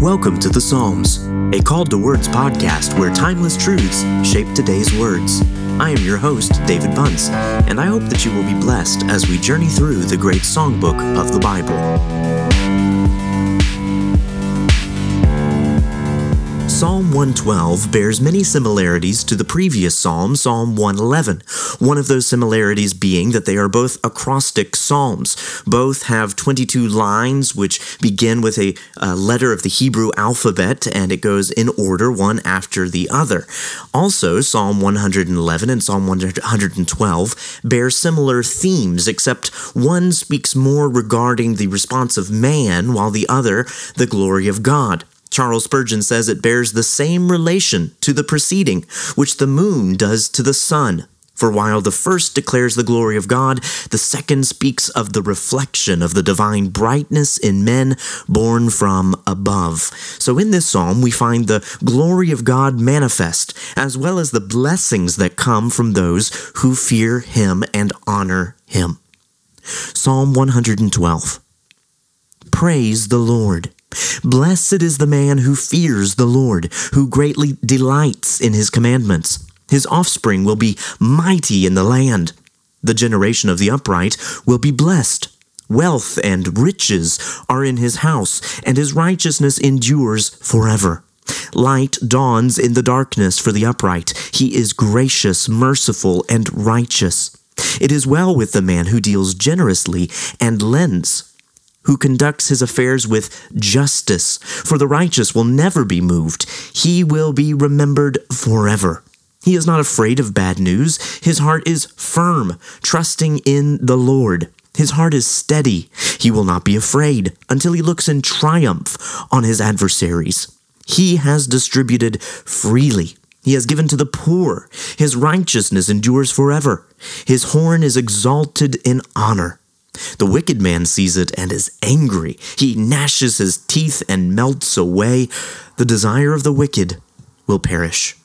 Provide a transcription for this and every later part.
Welcome to the Psalms, a Called to Words podcast where timeless truths shape today's words. I am your host, David Bunce, and I hope that you will be blessed as we journey through the great songbook of the Bible. Psalm 112 bears many similarities to the previous psalm, Psalm 111. One of those similarities being that they are both acrostic psalms. Both have 22 lines which begin with a, a letter of the Hebrew alphabet and it goes in order, one after the other. Also, Psalm 111 and Psalm 112 bear similar themes, except one speaks more regarding the response of man, while the other the glory of God. Charles Spurgeon says it bears the same relation to the preceding, which the moon does to the sun. For while the first declares the glory of God, the second speaks of the reflection of the divine brightness in men born from above. So in this psalm, we find the glory of God manifest, as well as the blessings that come from those who fear Him and honor Him. Psalm 112 Praise the Lord. Blessed is the man who fears the Lord, who greatly delights in his commandments. His offspring will be mighty in the land. The generation of the upright will be blessed. Wealth and riches are in his house, and his righteousness endures forever. Light dawns in the darkness for the upright. He is gracious, merciful, and righteous. It is well with the man who deals generously and lends who conducts his affairs with justice, for the righteous will never be moved. He will be remembered forever. He is not afraid of bad news. His heart is firm, trusting in the Lord. His heart is steady. He will not be afraid until he looks in triumph on his adversaries. He has distributed freely. He has given to the poor. His righteousness endures forever. His horn is exalted in honor. The wicked man sees it and is angry. He gnashes his teeth and melts away. The desire of the wicked will perish.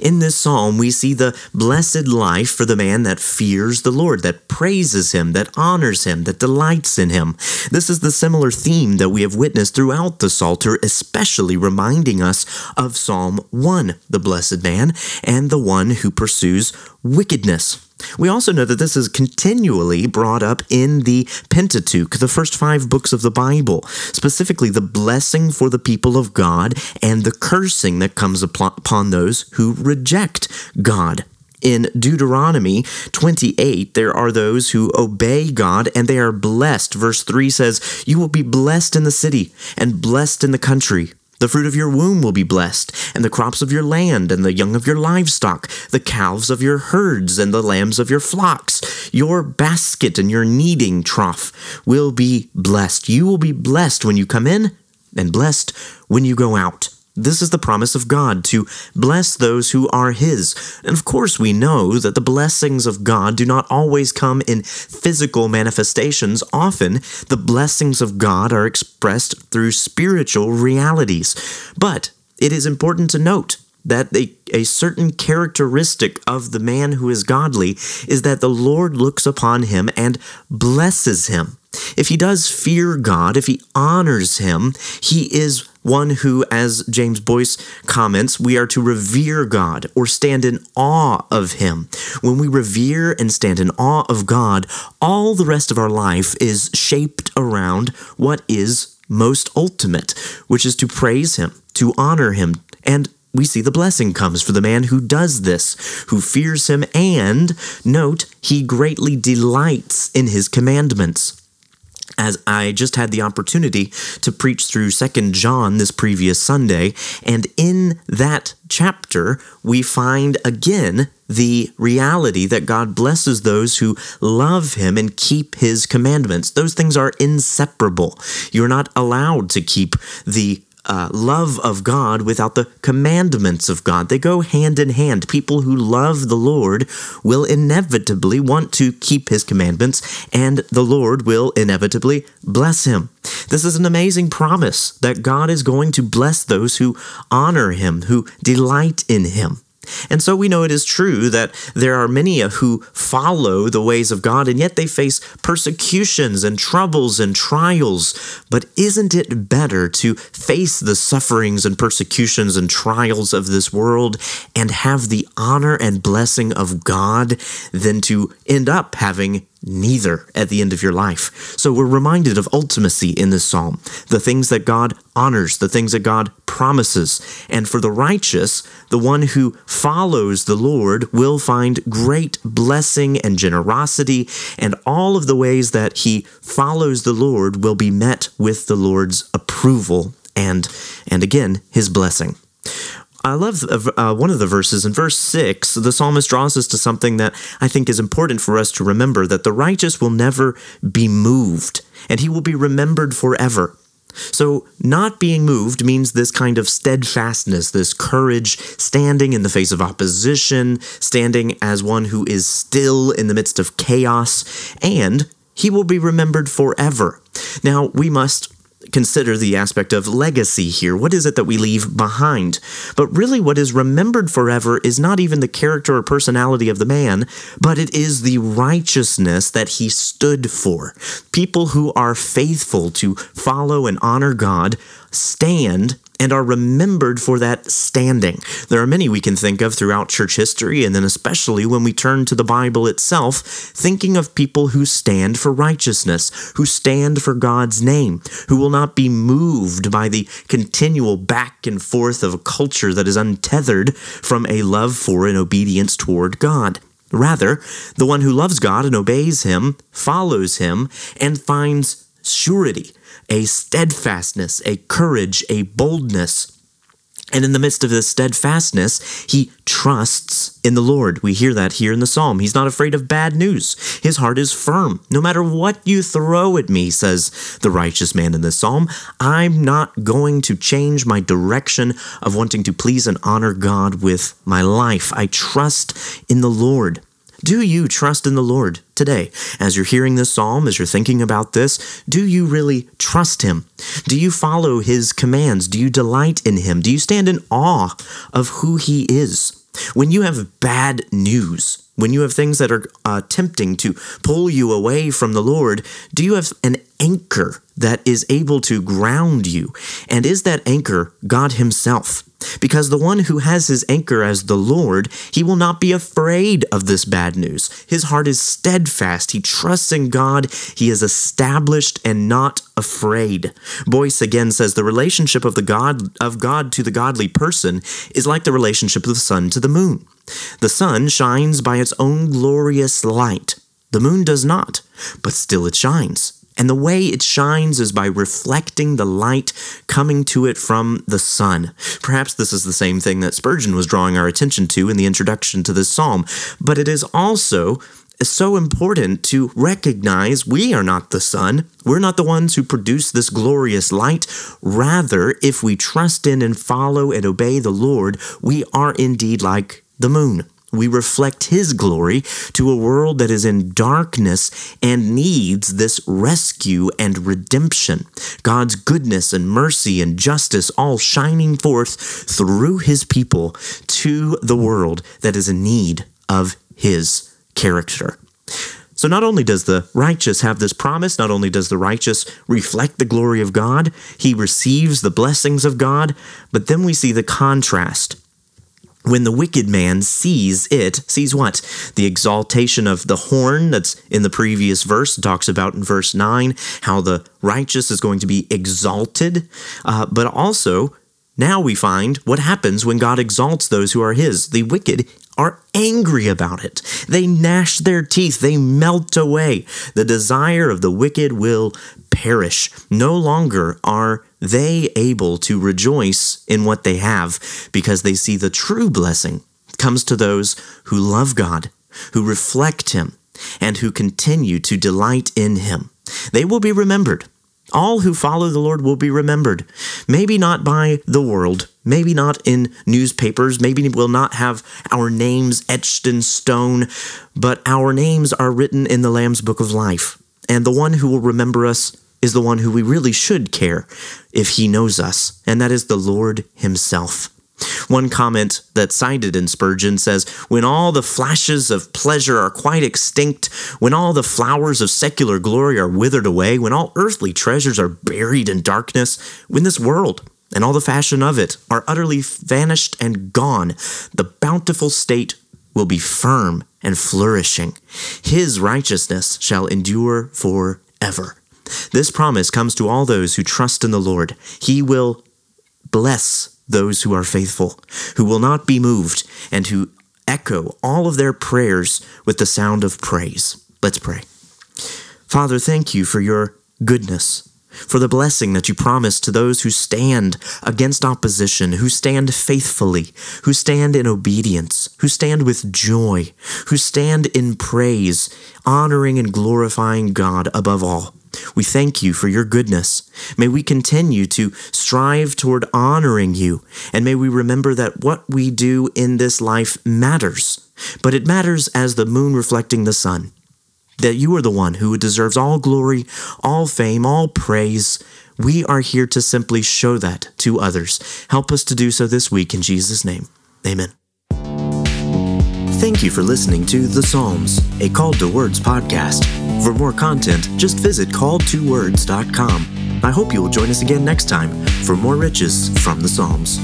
In this psalm, we see the blessed life for the man that fears the Lord, that praises him, that honors him, that delights in him. This is the similar theme that we have witnessed throughout the Psalter, especially reminding us of Psalm 1, the blessed man, and the one who pursues wickedness. We also know that this is continually brought up in the Pentateuch, the first five books of the Bible, specifically the blessing for the people of God and the cursing that comes upon those who reject God. In Deuteronomy 28, there are those who obey God and they are blessed. Verse 3 says, You will be blessed in the city and blessed in the country. The fruit of your womb will be blessed, and the crops of your land, and the young of your livestock, the calves of your herds, and the lambs of your flocks. Your basket and your kneading trough will be blessed. You will be blessed when you come in, and blessed when you go out. This is the promise of God to bless those who are His. And of course, we know that the blessings of God do not always come in physical manifestations. Often, the blessings of God are expressed through spiritual realities. But it is important to note that a, a certain characteristic of the man who is godly is that the Lord looks upon him and blesses him. If he does fear God, if he honors him, he is one who, as James Boice comments, we are to revere God or stand in awe of Him. When we revere and stand in awe of God, all the rest of our life is shaped around what is most ultimate, which is to praise Him, to honor Him, and we see the blessing comes for the man who does this, who fears him, and, note, he greatly delights in his commandments as I just had the opportunity to preach through Second John this previous Sunday, and in that chapter we find again the reality that God blesses those who love him and keep his commandments. Those things are inseparable. You're not allowed to keep the uh, love of God without the commandments of God. They go hand in hand. People who love the Lord will inevitably want to keep his commandments, and the Lord will inevitably bless him. This is an amazing promise that God is going to bless those who honor him, who delight in him. And so we know it is true that there are many who follow the ways of God and yet they face persecutions and troubles and trials. But isn't it better to face the sufferings and persecutions and trials of this world and have the honor and blessing of God than to end up having neither at the end of your life. So we're reminded of ultimacy in this psalm the things that God honors, the things that God promises. And for the righteous, the one who follows the Lord will find great blessing and generosity, and all of the ways that he follows the Lord will be met with the Lord's approval and and again his blessing. I love uh, one of the verses in verse 6. The psalmist draws us to something that I think is important for us to remember that the righteous will never be moved, and he will be remembered forever. So, not being moved means this kind of steadfastness, this courage, standing in the face of opposition, standing as one who is still in the midst of chaos, and he will be remembered forever. Now, we must consider the aspect of legacy here. What is it that we leave behind? But really, what is remembered forever is not even the character or personality of the man, but it is the righteousness that he stood for. People who are faithful to follow and honor God stand and are remembered for that standing. There are many we can think of throughout church history, and then especially when we turn to the Bible itself, thinking of people who stand for righteousness, who stand for God's name, who will not be moved by the continual back and forth of a culture that is untethered from a love for and obedience toward God. Rather, the one who loves God and obeys Him, follows Him, and finds surety a steadfastness, a courage, a boldness. And in the midst of this steadfastness, he trusts in the Lord. We hear that here in the psalm. He's not afraid of bad news. His heart is firm. No matter what you throw at me, says the righteous man in this psalm, I'm not going to change my direction of wanting to please and honor God with my life. I trust in the Lord. Do you trust in the Lord today? As you're hearing this psalm, as you're thinking about this, do you really trust Him? Do you follow His commands? Do you delight in Him? Do you stand in awe of who He is? When you have bad news, when you have things that are uh, tempting to pull you away from the Lord, do you have an anchor that is able to ground you? And is that anchor God Himself? Because the one who has his anchor as the Lord, he will not be afraid of this bad news. His heart is steadfast. He trusts in God. He is established and not afraid. Boice again says the relationship of the God of God to the godly person is like the relationship of the sun to the moon. The sun shines by its own glorious light. The moon does not, but still it shines. And the way it shines is by reflecting the light coming to it from the sun. Perhaps this is the same thing that Spurgeon was drawing our attention to in the introduction to this psalm, but it is also so important to recognize we are not the sun. We're not the ones who produce this glorious light. Rather, if we trust in and follow and obey the Lord, we are indeed like the moon we reflect His glory to a world that is in darkness and needs this rescue and redemption. God's goodness and mercy and justice all shining forth through His people to the world that is in need of His character. So, not only does the righteous have this promise, not only does the righteous reflect the glory of God, he receives the blessings of God, but then we see the contrast when the wicked man sees it, sees what? The exaltation of the horn that's in the previous verse, talks about in verse 9, how the righteous is going to be exalted. Uh, but also, now we find what happens when God exalts those who are his. The wicked are angry about it. They gnash their teeth, they melt away. The desire of the wicked will perish. No longer are they able to rejoice in what they have because they see the true blessing comes to those who love God, who reflect Him, and who continue to delight in Him. They will be remembered. All who follow the Lord will be remembered. Maybe not by the world, maybe not in newspapers, maybe we'll not have our names etched in stone, but our names are written in the Lamb's Book of Life. And the one who will remember us is the one who we really should care if he knows us, and that is the Lord himself. One comment that's cited in Spurgeon says, When all the flashes of pleasure are quite extinct, when all the flowers of secular glory are withered away, when all earthly treasures are buried in darkness, when this world and all the fashion of it are utterly vanished and gone, the bountiful state will be firm and flourishing. His righteousness shall endure forever. This promise comes to all those who trust in the Lord. He will bless those who are faithful, who will not be moved, and who echo all of their prayers with the sound of praise. Let's pray. Father, thank you for your goodness for the blessing that you promise to those who stand against opposition, who stand faithfully, who stand in obedience, who stand with joy, who stand in praise, honoring and glorifying God above all. We thank you for your goodness. May we continue to strive toward honoring you, and may we remember that what we do in this life matters, but it matters as the moon reflecting the sun that you are the one who deserves all glory, all fame, all praise. We are here to simply show that to others. Help us to do so this week in Jesus' name. Amen. Thank you for listening to The Psalms, a Called to Words podcast. For more content, just visit calledtowords.com. I hope you will join us again next time for more riches from the Psalms.